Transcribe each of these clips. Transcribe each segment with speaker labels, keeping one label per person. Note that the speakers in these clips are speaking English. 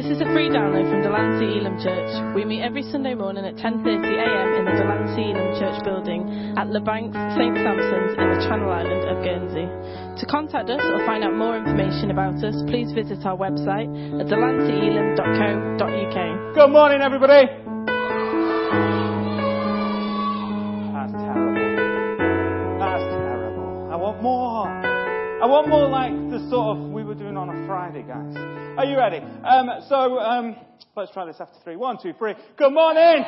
Speaker 1: This is a free download from Delancey Elim Church. We meet every Sunday morning at 10.30am in the Delancey Elim Church building at Les Banques St Sampson's in the Channel Island of Guernsey. To contact us or find out more information about us, please visit our website at delanceyelim.co.uk.
Speaker 2: Good morning, everybody. That's terrible. That's terrible. I want more. I want more like the sort of we were doing on a Friday, guys. Are you ready? Um, so um, let's try this after three. One, two, three. Good morning.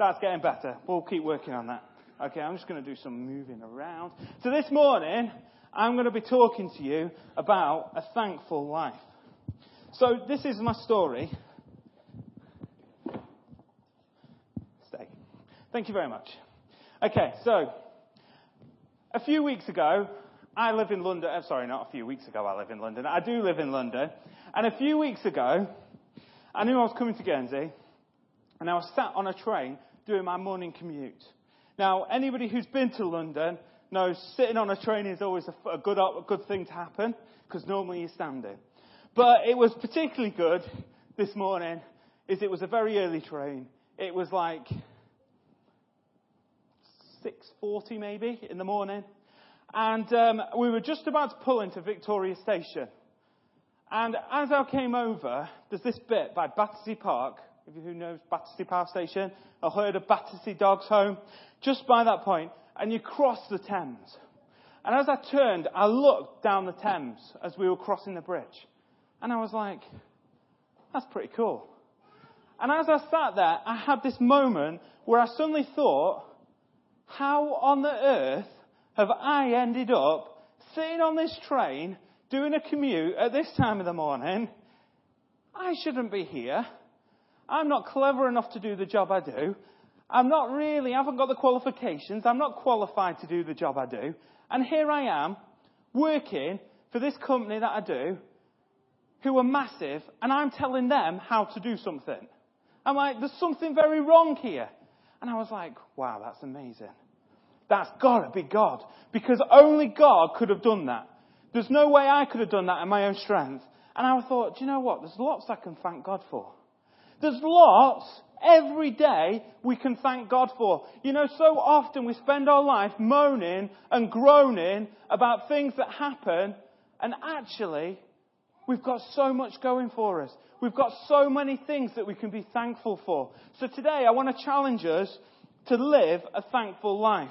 Speaker 2: That's getting better. We'll keep working on that. Okay, I'm just going to do some moving around. So this morning, I'm going to be talking to you about a thankful life. So this is my story. Stay. Thank you very much. Okay, so a few weeks ago, I live in London. I'm uh, sorry, not a few weeks ago I live in London. I do live in London. And a few weeks ago, I knew I was coming to Guernsey, and I was sat on a train doing my morning commute. Now, anybody who's been to London knows sitting on a train is always a, a good, a good thing to happen, because normally you're standing. But it was particularly good this morning, is it was a very early train. It was like 6.40 maybe in the morning. And um, we were just about to pull into Victoria Station. And as I came over, there's this bit by Battersea Park. If you who knows Battersea Power Station, I heard of Battersea Dogs Home. Just by that point, and you cross the Thames. And as I turned, I looked down the Thames as we were crossing the bridge. And I was like, that's pretty cool. And as I sat there, I had this moment where I suddenly thought, how on the earth have I ended up sitting on this train doing a commute at this time of the morning? I shouldn't be here. I'm not clever enough to do the job I do. I'm not really, I haven't got the qualifications. I'm not qualified to do the job I do. And here I am, working for this company that I do, who are massive, and I'm telling them how to do something. I'm like, there's something very wrong here. And I was like, wow, that's amazing. That's got to be God. Because only God could have done that. There's no way I could have done that in my own strength. And I thought, do you know what? There's lots I can thank God for. There's lots every day we can thank God for. You know, so often we spend our life moaning and groaning about things that happen, and actually, we've got so much going for us. We've got so many things that we can be thankful for. So today, I want to challenge us to live a thankful life.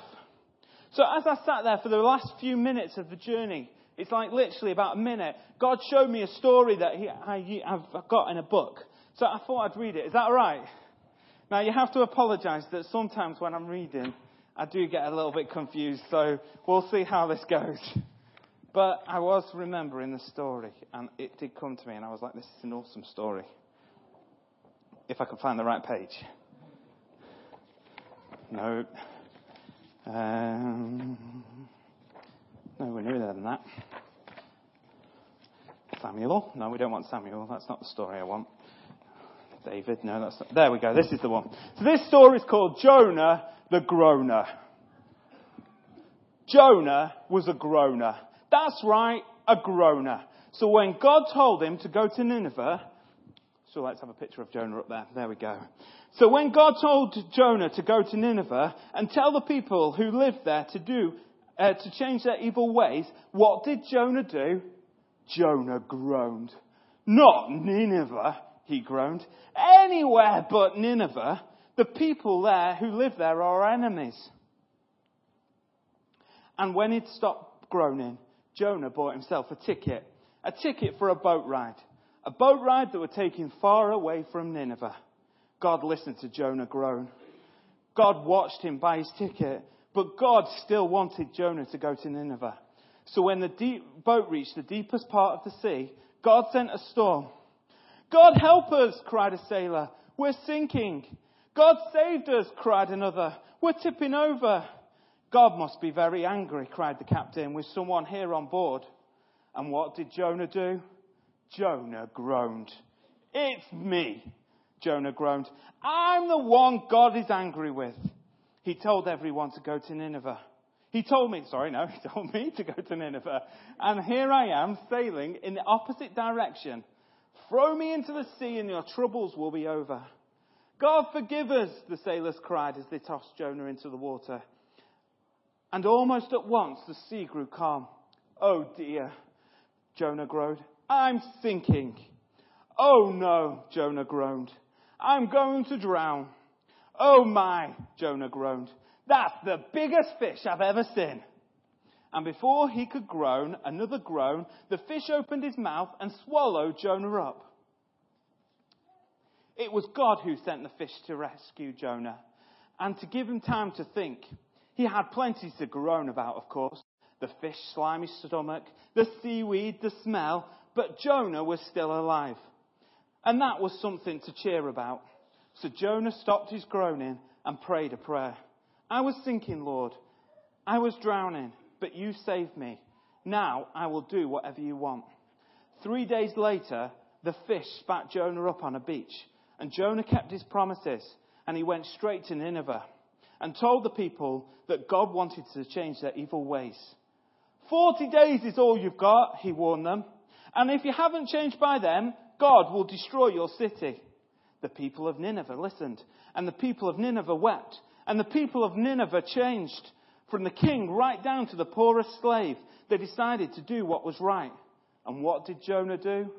Speaker 2: So as I sat there for the last few minutes of the journey, it's like literally about a minute, God showed me a story that he, I, have got in a book. So I thought I'd read it. Is that alright? Now you have to apologize that sometimes when I'm reading, I do get a little bit confused, so we'll see how this goes. But I was remembering the story, and it did come to me, and I was like, this is an awesome story. If I can find the right page. No. Um, no, we're nearer than that. Samuel. No, we don't want Samuel. That's not the story I want. David. No, that's not. There we go. This is the one. So this story is called Jonah the Groaner. Jonah was a groaner. That's right, a groaner. So when God told him to go to Nineveh, so let's have a picture of Jonah up there. There we go. So when God told Jonah to go to Nineveh and tell the people who lived there to do, uh, to change their evil ways, what did Jonah do? Jonah groaned. Not Nineveh, he groaned. Anywhere but Nineveh. The people there who live there are enemies. And when he'd stopped groaning, Jonah bought himself a ticket. A ticket for a boat ride. A boat ride that would take him far away from Nineveh. God listened to Jonah groan. God watched him buy his ticket, but God still wanted Jonah to go to Nineveh. So when the deep boat reached the deepest part of the sea, God sent a storm. God help us, cried a sailor. We're sinking. God saved us, cried another. We're tipping over. God must be very angry, cried the captain, with someone here on board. And what did Jonah do? Jonah groaned. It's me. Jonah groaned. I'm the one God is angry with. He told everyone to go to Nineveh. He told me, sorry, no, he told me to go to Nineveh. And here I am sailing in the opposite direction. Throw me into the sea and your troubles will be over. God forgive us, the sailors cried as they tossed Jonah into the water. And almost at once the sea grew calm. Oh dear, Jonah groaned. I'm sinking. Oh no, Jonah groaned. I'm going to drown. Oh my, Jonah groaned. That's the biggest fish I've ever seen. And before he could groan, another groan, the fish opened his mouth and swallowed Jonah up. It was God who sent the fish to rescue Jonah and to give him time to think. He had plenty to groan about, of course. The fish, slimy stomach, the seaweed, the smell, but Jonah was still alive. And that was something to cheer about. So Jonah stopped his groaning and prayed a prayer. I was sinking, Lord. I was drowning, but you saved me. Now I will do whatever you want. Three days later, the fish spat Jonah up on a beach, and Jonah kept his promises, and he went straight to Nineveh and told the people that God wanted to change their evil ways. Forty days is all you've got, he warned them. And if you haven't changed by then, God will destroy your city. The people of Nineveh listened, and the people of Nineveh wept and the people of Nineveh changed from the king right down to the poorest slave. They decided to do what was right. And what did Jonah do?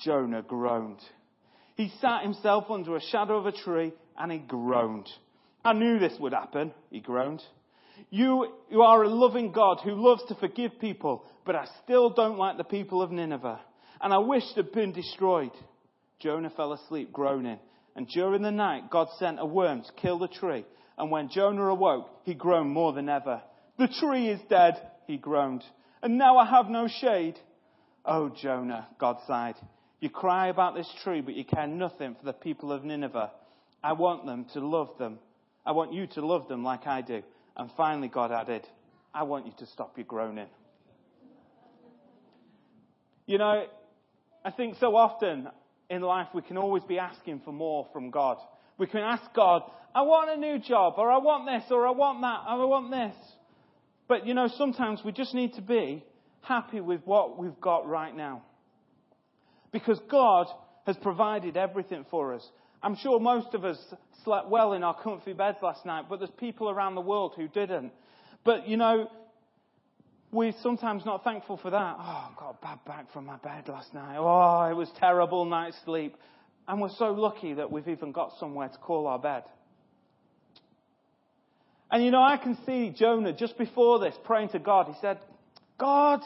Speaker 2: Jonah groaned. He sat himself under a shadow of a tree and he groaned. I knew this would happen, he groaned. You, you are a loving God who loves to forgive people, but I still don't like the people of Nineveh. And I wish they'd been destroyed. Jonah fell asleep groaning. And during the night, God sent a worm to kill the tree. And when Jonah awoke, he groaned more than ever. The tree is dead, he groaned. And now I have no shade. Oh, Jonah, God sighed. You cry about this tree, but you care nothing for the people of Nineveh. I want them to love them. I want you to love them like I do. And finally, God added, I want you to stop your groaning. You know, I think so often in life, we can always be asking for more from God. We can ask God, I want a new job, or I want this, or I want that, or I want this. But you know, sometimes we just need to be happy with what we've got right now. Because God has provided everything for us. I'm sure most of us slept well in our comfy beds last night, but there's people around the world who didn't. But you know, we're sometimes not thankful for that. Oh, I got a bad back from my bed last night. Oh, it was terrible night's sleep. And we're so lucky that we've even got somewhere to call our bed. And you know, I can see Jonah just before this praying to God. He said, God,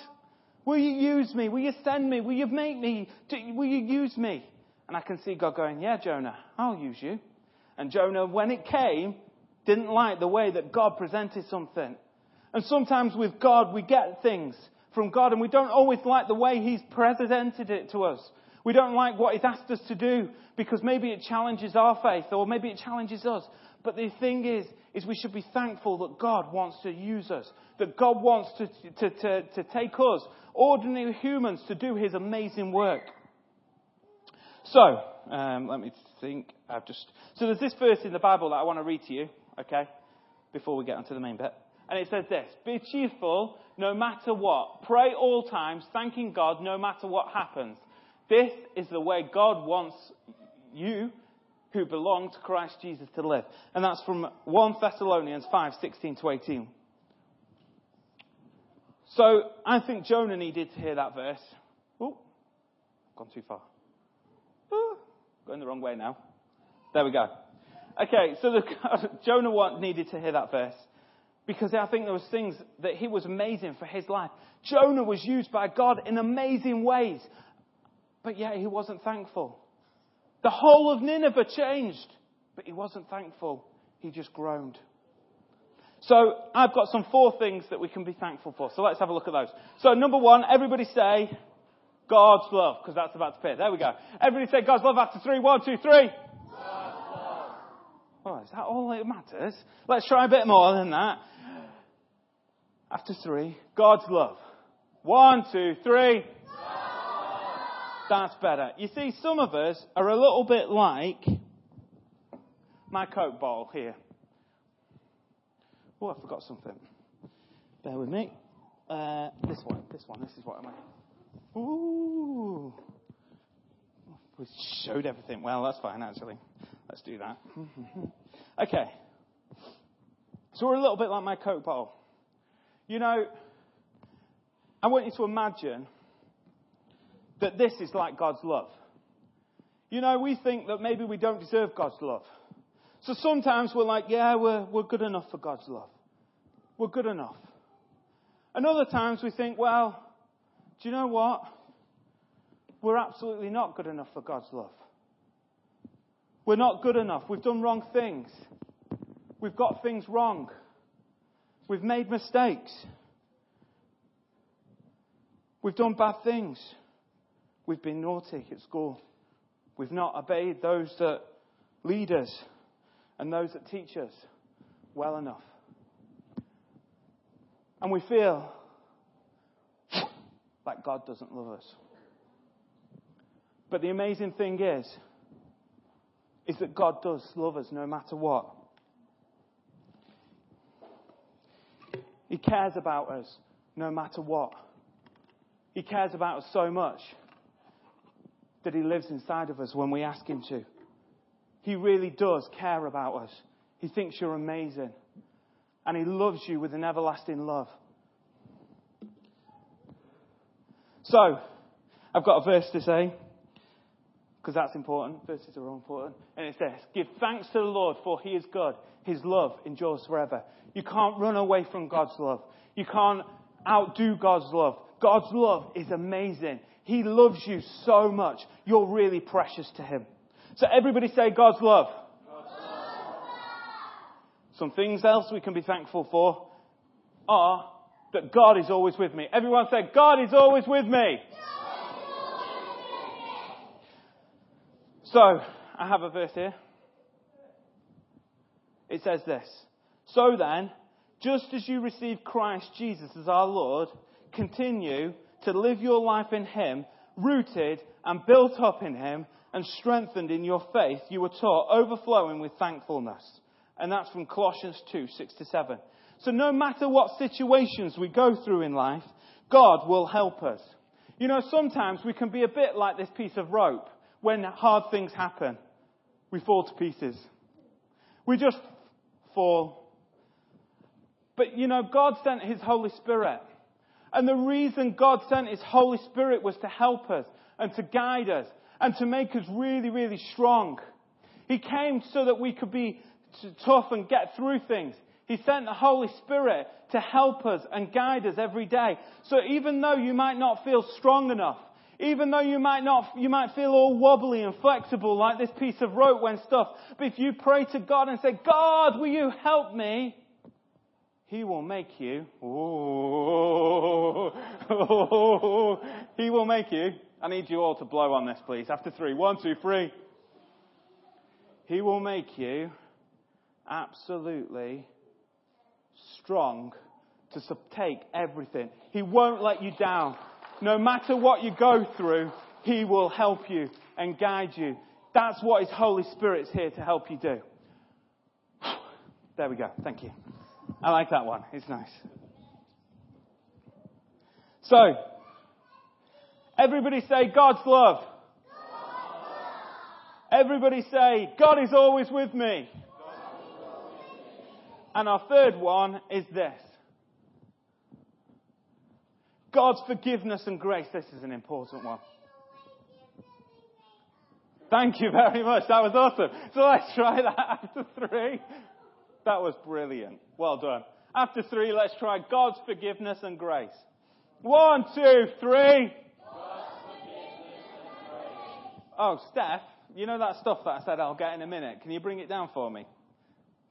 Speaker 2: will you use me? Will you send me? Will you make me? Will you use me? And I can see God going, Yeah, Jonah, I'll use you. And Jonah, when it came, didn't like the way that God presented something. And sometimes with God, we get things from God and we don't always like the way He's presented it to us. We don't like what He's asked us to do because maybe it challenges our faith or maybe it challenges us. But the thing is, is we should be thankful that God wants to use us, that God wants to, to, to, to take us, ordinary humans, to do His amazing work. So, um, let me think. I've just so there's this verse in the Bible that I want to read to you. Okay, before we get onto the main bit. And it says this Be cheerful no matter what. Pray all times, thanking God no matter what happens. This is the way God wants you who belong to Christ Jesus to live. And that's from 1 Thessalonians 5 16 to 18. So I think Jonah needed to hear that verse. Oh, gone too far. Ooh, going the wrong way now. There we go. Okay, so the, Jonah needed to hear that verse because I think there was things that he was amazing for his life. Jonah was used by God in amazing ways, but yet he wasn't thankful. The whole of Nineveh changed, but he wasn't thankful. He just groaned. So I've got some four things that we can be thankful for. So let's have a look at those. So number one, everybody say God's love, because that's about to appear. There we go. Everybody say God's love after three. One, two, three. Oh, is that all that matters? Let's try a bit more than that. After three, God's love. One, two, three. That's better. You see, some of us are a little bit like my Coke bottle here. Oh, I forgot something. bear with me. Uh, this one, this one, this is what I meant. Ooh. We showed everything. Well, that's fine, actually. Let's do that. okay. So we're a little bit like my Coke bottle. You know, I want you to imagine that this is like God's love. You know, we think that maybe we don't deserve God's love. So sometimes we're like, yeah, we're, we're good enough for God's love. We're good enough. And other times we think, well, do you know what? We're absolutely not good enough for God's love. We're not good enough. We've done wrong things. We've got things wrong. We've made mistakes. We've done bad things. We've been naughty at school. We've not obeyed those that lead us and those that teach us well enough. And we feel like God doesn't love us. But the amazing thing is, is that God does love us no matter what. He cares about us no matter what. He cares about us so much that He lives inside of us when we ask Him to. He really does care about us. He thinks you're amazing. And He loves you with an everlasting love. So, I've got a verse to say, because that's important. Verses are all important. And it says, Give thanks to the Lord, for He is good. His love endures forever. You can't run away from God's love. You can't outdo God's love. God's love is amazing. He loves you so much. You're really precious to Him. So everybody say God's love. Some things else we can be thankful for are that God is always with me. Everyone say, God is always with me. So, I have a verse here. It says this. So then, just as you receive Christ Jesus as our Lord, continue to live your life in Him, rooted and built up in Him, and strengthened in your faith, you were taught, overflowing with thankfulness. And that's from Colossians 2, 6 to 7. So no matter what situations we go through in life, God will help us. You know, sometimes we can be a bit like this piece of rope. When hard things happen, we fall to pieces. We just fall. But you know, God sent His Holy Spirit. And the reason God sent His Holy Spirit was to help us and to guide us and to make us really, really strong. He came so that we could be tough and get through things. He sent the Holy Spirit to help us and guide us every day. So even though you might not feel strong enough, even though you might not, you might feel all wobbly and flexible like this piece of rope when stuff, but if you pray to God and say, God, will you help me? He will make you, he will make you. I need you all to blow on this, please. After three. One, two, three. He will make you absolutely strong to take everything. He won't let you down. No matter what you go through, He will help you and guide you. That's what His Holy Spirit's here to help you do. There we go. Thank you. I like that one. It's nice. So, everybody say God's love. Everybody say, God is always with me. And our third one is this God's forgiveness and grace. This is an important one. Thank you very much. That was awesome. So let's try that after three. That was brilliant. Well done. After three, let's try God's forgiveness and grace. One, two, three. Oh, Steph, you know that stuff that I said I'll get in a minute. Can you bring it down for me?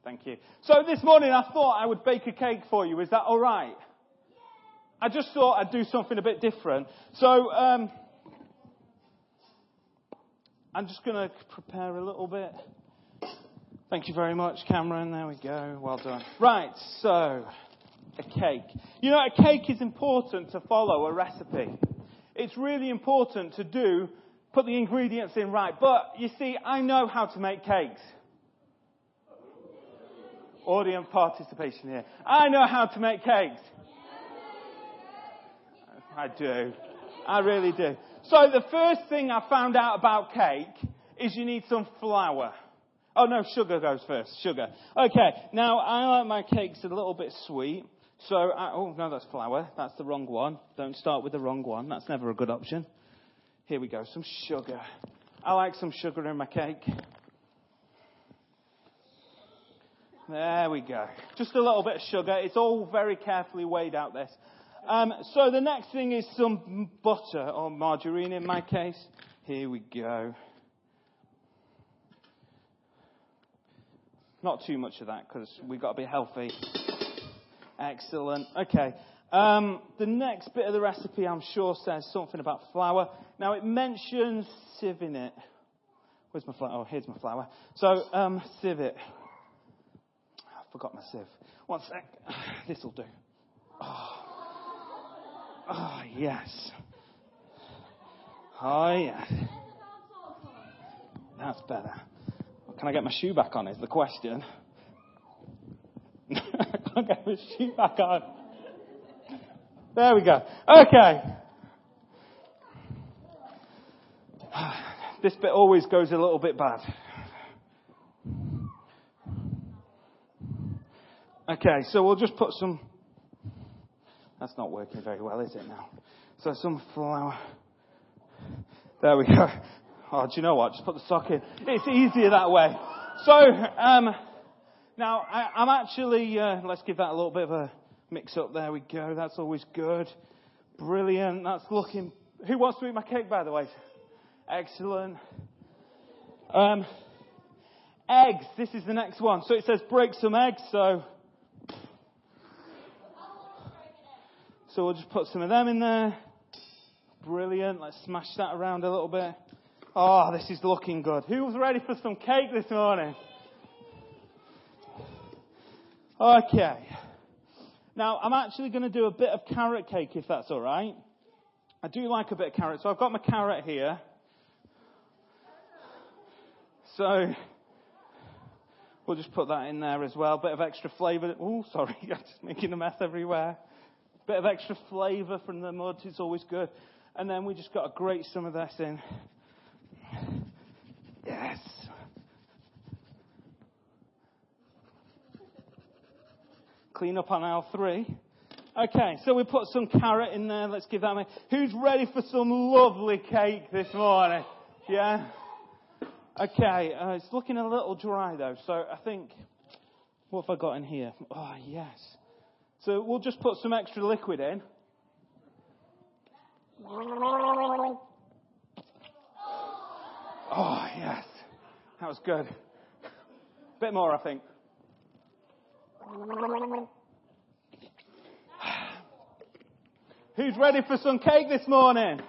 Speaker 2: Thank you. So this morning I thought I would bake a cake for you. Is that all right? I just thought I'd do something a bit different. So um, I'm just going to prepare a little bit. Thank you very much, Cameron. There we go. Well done. Right, so a cake. You know, a cake is important to follow a recipe. It's really important to do, put the ingredients in right. But you see, I know how to make cakes. Audience participation here. I know how to make cakes. I do. I really do. So the first thing I found out about cake is you need some flour. Oh no, sugar goes first. Sugar. Okay. Now I like my cakes a little bit sweet. So, I, oh no, that's flour. That's the wrong one. Don't start with the wrong one. That's never a good option. Here we go. Some sugar. I like some sugar in my cake. There we go. Just a little bit of sugar. It's all very carefully weighed out this. Um, so the next thing is some butter or margarine in my case. Here we go. Not too much of that because we've got to be healthy. Excellent. Okay. Um, the next bit of the recipe, I'm sure, says something about flour. Now, it mentions sieving it. Where's my flour? Oh, here's my flour. So, um, sieve it. I forgot my sieve. One sec. This'll do. Oh. oh, yes. Oh, yes. That's better. Can I get my shoe back on? Is the question. I can't get my shoe back on. There we go. Okay. This bit always goes a little bit bad. Okay, so we'll just put some. That's not working very well, is it now? So some flour. There we go. Oh, do you know what? Just put the sock in. It's easier that way. So, um, now I, am actually, uh, let's give that a little bit of a mix up. There we go. That's always good. Brilliant. That's looking. Who wants to eat my cake, by the way? Excellent. Um, eggs. This is the next one. So it says break some eggs. So, so we'll just put some of them in there. Brilliant. Let's smash that around a little bit. Oh, this is looking good. Who's ready for some cake this morning? Okay. Now, I'm actually going to do a bit of carrot cake if that's alright. I do like a bit of carrot, so I've got my carrot here. So, we'll just put that in there as well. Bit of extra flavour. Oh, sorry, I'm just making a mess everywhere. Bit of extra flavour from the mud is always good. And then we just got to grate some of this in. Yes. Clean up on aisle three. Okay, so we put some carrot in there. Let's give that a Who's ready for some lovely cake this morning? Yeah? Okay, uh, it's looking a little dry though, so I think, what have I got in here? Oh, yes. So we'll just put some extra liquid in. Oh, yes. That was good. A Bit more, I think. Who's ready for some cake this morning?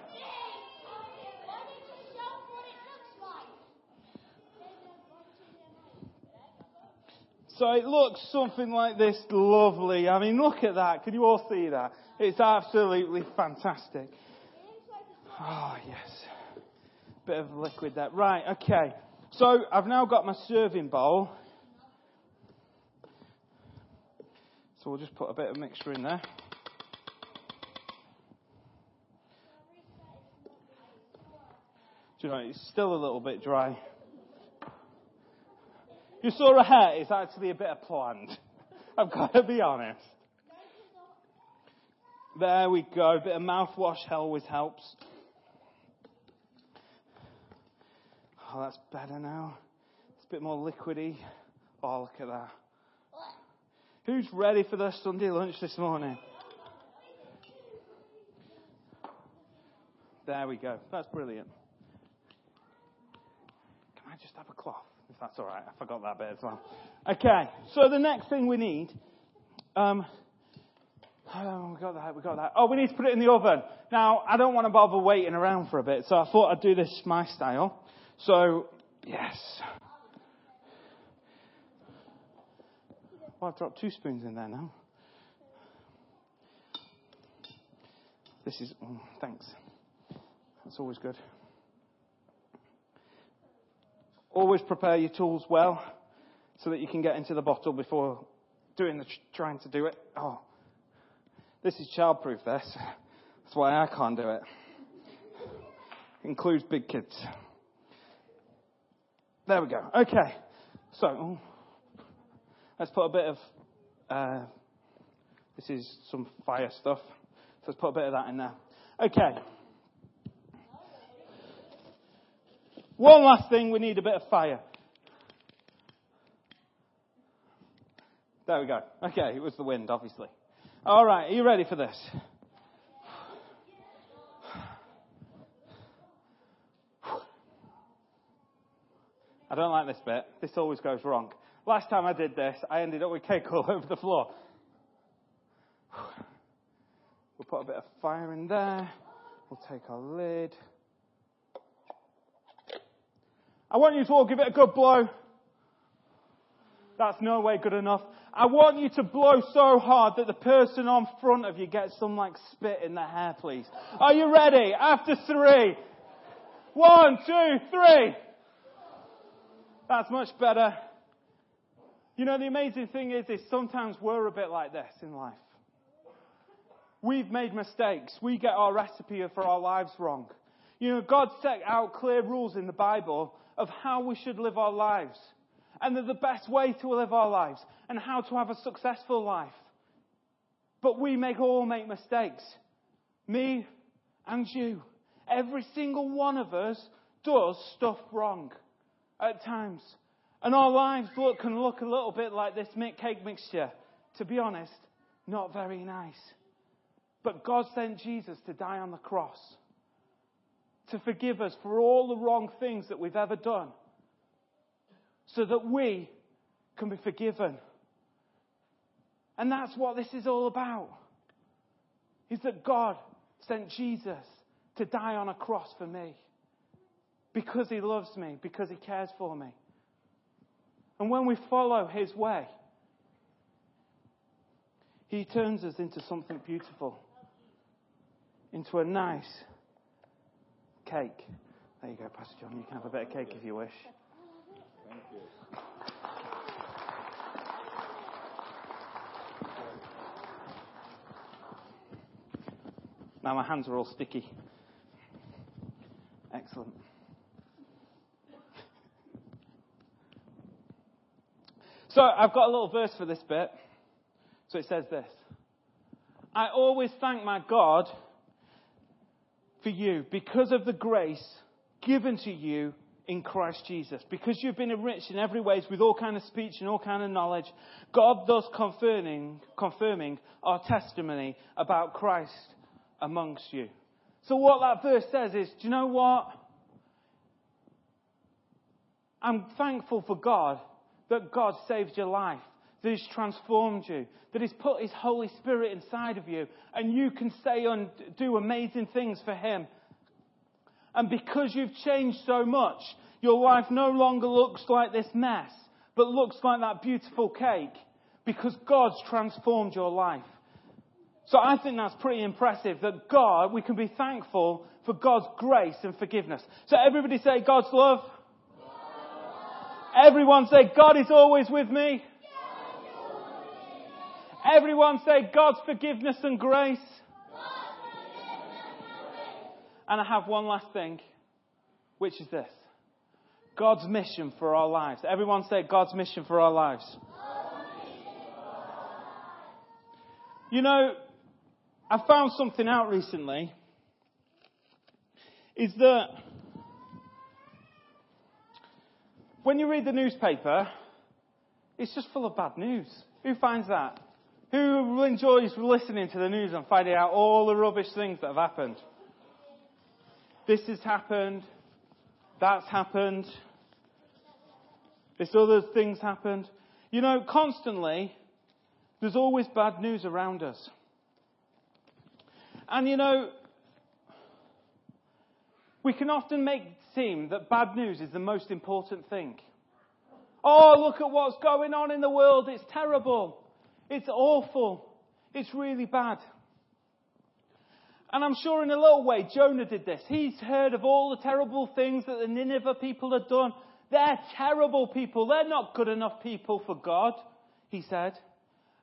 Speaker 2: So it looks something like this lovely. I mean, look at that. Can you all see that? It's absolutely fantastic. Oh, yes bit of liquid there. Right, okay. So I've now got my serving bowl. So we'll just put a bit of mixture in there. Do you know, it's still a little bit dry. You saw a hair, it's actually a bit of planned. I've got to be honest. There we go. A bit of mouthwash always helps. Oh, that's better now. It's a bit more liquidy. Oh, look at that. Who's ready for their Sunday lunch this morning? There we go. That's brilliant. Can I just have a cloth? If that's all right. I forgot that bit as well. Okay. So the next thing we need. Um, Oh, we got that, we got that. Oh, we need to put it in the oven. Now, I don't want to bother waiting around for a bit, so I thought I'd do this my style. So, yes. Well, I've dropped two spoons in there now. This is, oh, thanks. That's always good. Always prepare your tools well so that you can get into the bottle before doing the trying to do it. Oh, this is childproof. This, That's why I can't do it. Includes big kids. There we go. Okay. So, let's put a bit of, uh, this is some fire stuff. So let's put a bit of that in there. Okay. One last thing, we need a bit of fire. There we go. Okay, it was the wind, obviously. All right, are you ready for this? I don't like this bit. This always goes wrong. Last time I did this, I ended up with cake all over the floor. We'll put a bit of fire in there. We'll take our lid. I want you to all give it a good blow. That's no way good enough. I want you to blow so hard that the person on front of you gets some like spit in their hair, please. Are you ready? After three. One, two, three. That's much better. You know, the amazing thing is, is sometimes we're a bit like this in life. We've made mistakes. We get our recipe for our lives wrong. You know, God set out clear rules in the Bible of how we should live our lives. And the best way to live our lives and how to have a successful life. But we make all make mistakes. Me and you. Every single one of us does stuff wrong at times. And our lives look, can look a little bit like this cake mixture. To be honest, not very nice. But God sent Jesus to die on the cross to forgive us for all the wrong things that we've ever done so that we can be forgiven. And that's what this is all about. Is that God sent Jesus to die on a cross for me. Because he loves me, because he cares for me. And when we follow his way, he turns us into something beautiful. Into a nice cake. There you go, Pastor John. You can have a bit of cake if you wish. Thank you. Now my hands are all sticky. Excellent. So I've got a little verse for this bit. So it says this. I always thank my God for you because of the grace given to you in Christ Jesus. Because you've been enriched in every ways with all kind of speech and all kind of knowledge, God thus confirming, confirming our testimony about Christ amongst you. So what that verse says is, do you know what? I'm thankful for God that God saved your life, that He's transformed you, that He's put His Holy Spirit inside of you, and you can say and do amazing things for Him. And because you've changed so much, your life no longer looks like this mess, but looks like that beautiful cake because God's transformed your life. So I think that's pretty impressive that God, we can be thankful for God's grace and forgiveness. So everybody say God's love. Everyone say God is always with me. Everyone say God's forgiveness and grace. And I have one last thing, which is this God's mission for our lives. Everyone say God's mission for our lives. You know, I found something out recently. Is that when you read the newspaper, it's just full of bad news. Who finds that? Who enjoys listening to the news and finding out all the rubbish things that have happened? This has happened. That's happened. This other thing's happened. You know, constantly, there's always bad news around us. And you know, we can often make seem that bad news is the most important thing. Oh, look at what's going on in the world. It's terrible. It's awful. It's really bad. And I'm sure in a little way, Jonah did this. He's heard of all the terrible things that the Nineveh people had done. They're terrible people. They're not good enough people for God, he said.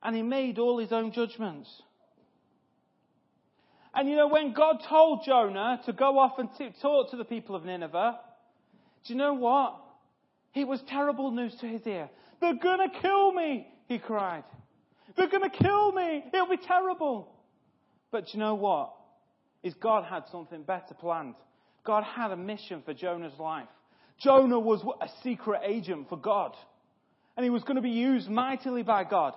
Speaker 2: And he made all his own judgments. And you know, when God told Jonah to go off and t- talk to the people of Nineveh, do you know what? It was terrible news to his ear. They're going to kill me, he cried. They're going to kill me. It'll be terrible. But do you know what? Is God had something better planned. God had a mission for Jonah's life. Jonah was a secret agent for God. And he was going to be used mightily by God.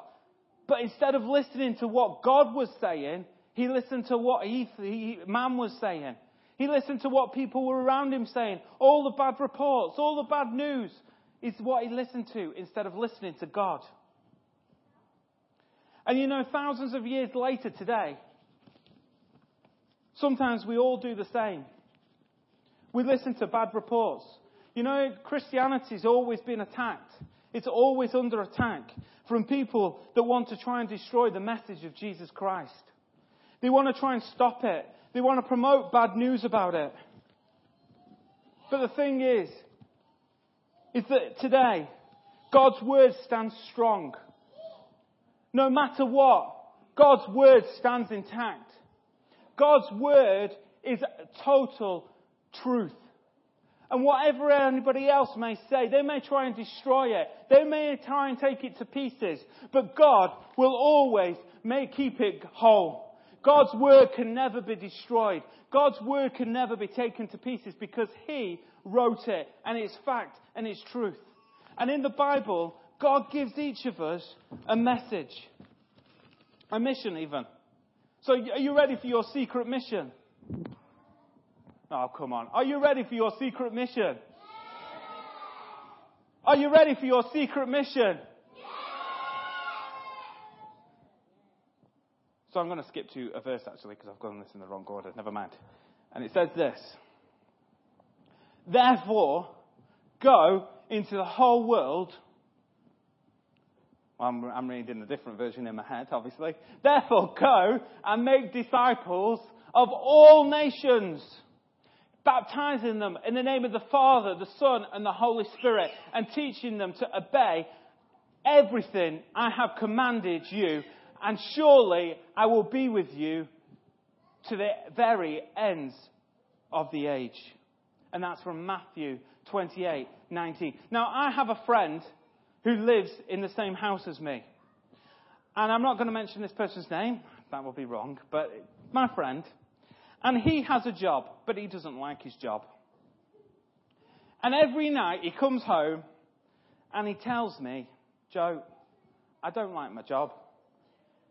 Speaker 2: But instead of listening to what God was saying, he listened to what he, he, man was saying. He listened to what people were around him saying. All the bad reports, all the bad news is what he listened to instead of listening to God. And you know, thousands of years later today, sometimes we all do the same. We listen to bad reports. You know, Christianity's always been attacked. It's always under attack from people that want to try and destroy the message of Jesus Christ. They want to try and stop it. They want to promote bad news about it. But the thing is, is that today, God's word stands strong. No matter what, God's word stands intact. God's word is total truth. And whatever anybody else may say, they may try and destroy it. They may try and take it to pieces. But God will always may keep it whole. God's word can never be destroyed. God's word can never be taken to pieces because He wrote it and it's fact and it's truth. And in the Bible, God gives each of us a message. A mission even. So are you ready for your secret mission? Oh, come on. Are you ready for your secret mission? Are you ready for your secret mission? So I'm going to skip to a verse actually because I've gotten this in the wrong order. Never mind. And it says this. Therefore, go into the whole world. I'm, I'm reading a different version in my head, obviously. Therefore, go and make disciples of all nations baptizing them in the name of the Father, the Son, and the Holy Spirit, and teaching them to obey everything I have commanded you, and surely I will be with you to the very ends of the age. And that's from Matthew 28, 19. Now, I have a friend who lives in the same house as me. And I'm not going to mention this person's name. That would be wrong. But my friend, and he has a job, but he doesn't like his job. And every night he comes home and he tells me, Joe, I don't like my job.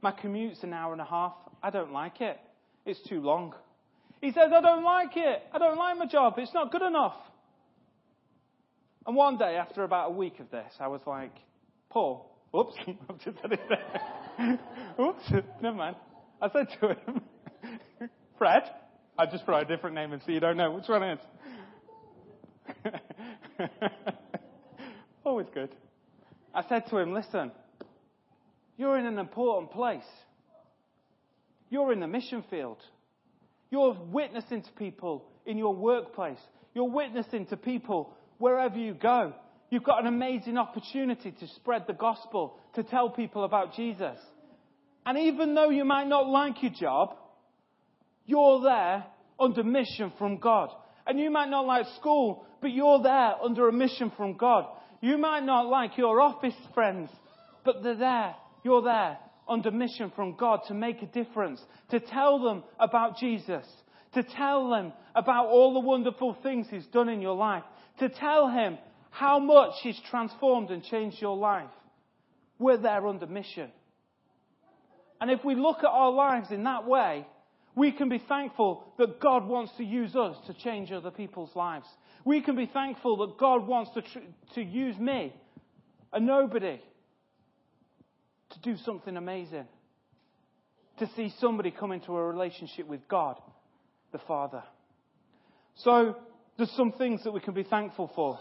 Speaker 2: My commute's an hour and a half. I don't like it. It's too long. He says, I don't like it. I don't like my job. It's not good enough. And one day, after about a week of this, I was like, Paul, oops, I've just said it there. oops, never mind. I said to him, Fred. I just try a different name and see you don't know which one it is. Always good. I said to him, listen, you're in an important place. You're in the mission field. You're witnessing to people in your workplace. You're witnessing to people wherever you go. You've got an amazing opportunity to spread the gospel, to tell people about Jesus. And even though you might not like your job, you're there under mission from God. And you might not like school, but you're there under a mission from God. You might not like your office friends, but they're there. You're there under mission from God to make a difference, to tell them about Jesus, to tell them about all the wonderful things He's done in your life, to tell Him how much He's transformed and changed your life. We're there under mission. And if we look at our lives in that way, we can be thankful that God wants to use us to change other people's lives. We can be thankful that God wants to, tr- to use me, a nobody, to do something amazing. To see somebody come into a relationship with God, the Father. So, there's some things that we can be thankful for.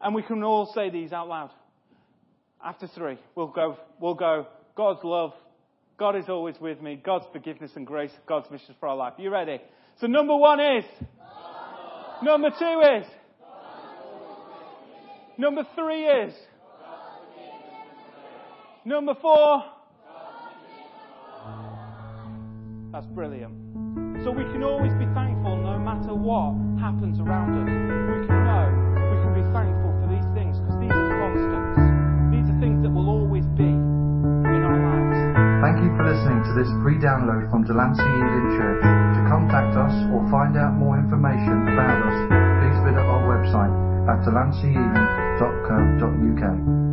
Speaker 2: And we can all say these out loud. After three, we'll go, we'll go, God's love, God is always with me. God's forgiveness and grace, God's mission for our life. You ready? So number one is. Number two is. Number three is. Number four. That's brilliant. So we can always be thankful no matter what happens around us. We can know we can be thankful for these things because these are constants. These are things that will always be in our lives.
Speaker 3: Thank you for listening to this free download from Delancey Elim Church. To contact us or find out more information about us, please visit our website at delanceyelim.co.uk.